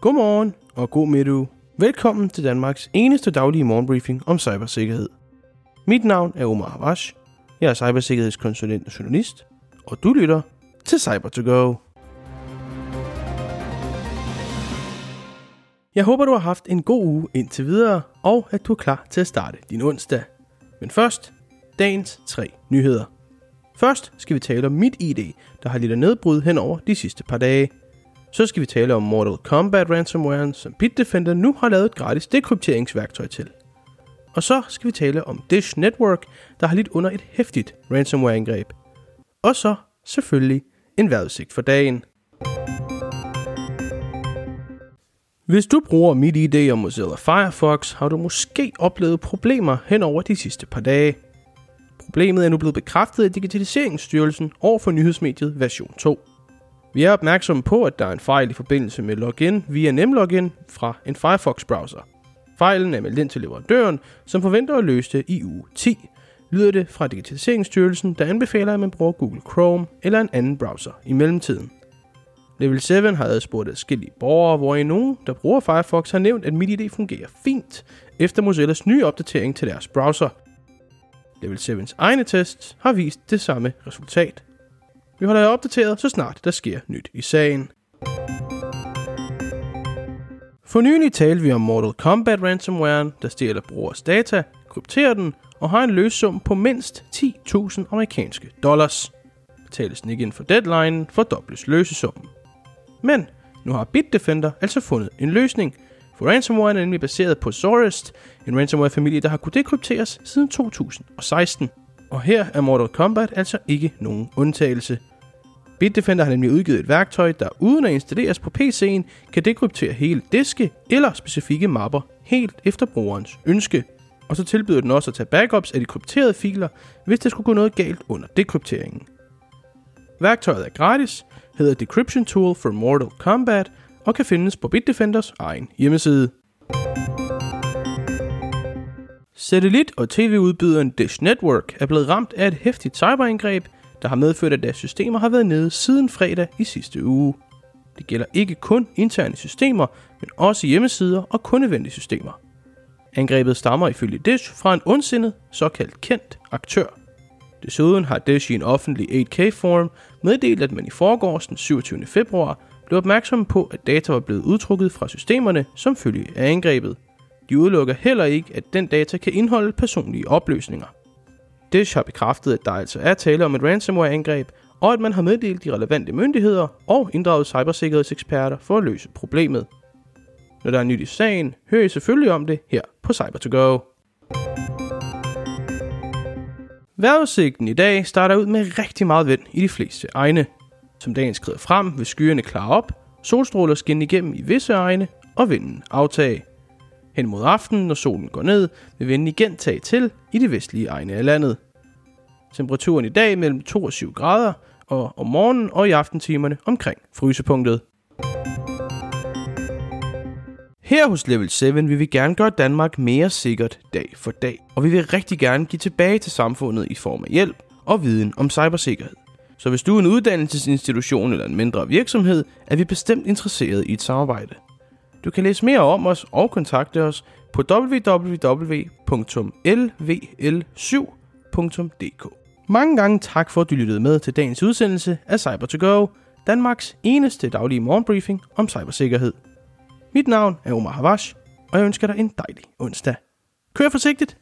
Godmorgen og god middag. Velkommen til Danmarks eneste daglige morgenbriefing om cybersikkerhed. Mit navn er Omar Havash. Jeg er cybersikkerhedskonsulent og journalist, og du lytter til cyber to go Jeg håber, du har haft en god uge indtil videre, og at du er klar til at starte din onsdag. Men først, dagens tre nyheder. Først skal vi tale om mit ID, der har lidt nedbrud hen over de sidste par dage. Så skal vi tale om Mortal Kombat ransomware, som Bitdefender nu har lavet et gratis dekrypteringsværktøj til. Og så skal vi tale om Dish Network, der har lidt under et hæftigt ransomware-angreb. Og så selvfølgelig en vejrudsigt for dagen. Hvis du bruger mit ID og Mozilla Firefox, har du måske oplevet problemer hen over de sidste par dage. Problemet er nu blevet bekræftet af Digitaliseringsstyrelsen over for nyhedsmediet version 2. Vi er opmærksomme på, at der er en fejl i forbindelse med login via nemlogin fra en Firefox-browser. Fejlen er meldt ind til leverandøren, som forventer at løse det i uge 10, lyder det fra Digitaliseringsstyrelsen, der anbefaler, at man bruger Google Chrome eller en anden browser i mellemtiden. Level 7 har adspurgt adskillige borgere, hvor i nogen, der bruger Firefox, har nævnt, at MitID fungerer fint efter Mozillas nye opdatering til deres browser. Level 7's egne tests har vist det samme resultat. Vi holder jer opdateret, så snart der sker nyt i sagen. For nylig talte vi om Mortal Kombat ransomware, der stjæler brugers data, krypterer den og har en løssum på mindst 10.000 amerikanske dollars. Betales den ikke inden for deadline, fordobles løsesummen. Men nu har Bitdefender altså fundet en løsning, for ransomware er nemlig baseret på Zorist, en ransomware-familie, der har kunnet dekrypteres siden 2016. Og her er Mortal Kombat altså ikke nogen undtagelse. Bitdefender har nemlig udgivet et værktøj, der uden at installeres på PC'en, kan dekryptere hele diske eller specifikke mapper helt efter brugerens ønske. Og så tilbyder den også at tage backups af de krypterede filer, hvis der skulle gå noget galt under dekrypteringen. Værktøjet er gratis, hedder Decryption Tool for Mortal Kombat og kan findes på Bitdefenders egen hjemmeside. Satellit- og tv-udbyderen Dish Network er blevet ramt af et hæftigt cyberangreb, der har medført, at deres systemer har været nede siden fredag i sidste uge. Det gælder ikke kun interne systemer, men også hjemmesider og kundevenlige systemer. Angrebet stammer ifølge Dish fra en ondsindet, såkaldt kendt aktør. Desuden har Dish i en offentlig 8K-form meddelt, at man i forgårs den 27. februar blev opmærksom på, at data var blevet udtrukket fra systemerne som følge af angrebet. De udelukker heller ikke, at den data kan indeholde personlige opløsninger. Dish har bekræftet, at der altså er tale om et ransomware-angreb, og at man har meddelt de relevante myndigheder og inddraget cybersikkerhedseksperter for at løse problemet. Når der er nyt i sagen, hører I selvfølgelig om det her på Cyber2Go. Vejrudsigten i dag starter ud med rigtig meget vind i de fleste egne. Som dagen skrider frem, vil skyerne klare op, solstråler skinne igennem i visse egne, og vinden aftage. Hen mod aftenen, når solen går ned, vil vinden igen tage til i de vestlige egne af landet. Temperaturen i dag mellem 2 og 7 grader, og om morgenen og i aftentimerne omkring frysepunktet. Her hos Level 7 vil vi gerne gøre Danmark mere sikkert dag for dag, og vi vil rigtig gerne give tilbage til samfundet i form af hjælp og viden om cybersikkerhed. Så hvis du er en uddannelsesinstitution eller en mindre virksomhed, er vi bestemt interesseret i et samarbejde. Du kan læse mere om os og kontakte os på www.lvl7.dk. Mange gange tak for, at du lyttede med til dagens udsendelse af cyber to go Danmarks eneste daglige morgenbriefing om cybersikkerhed. Mit navn er Omar Havash, og jeg ønsker dig en dejlig onsdag. Kør forsigtigt!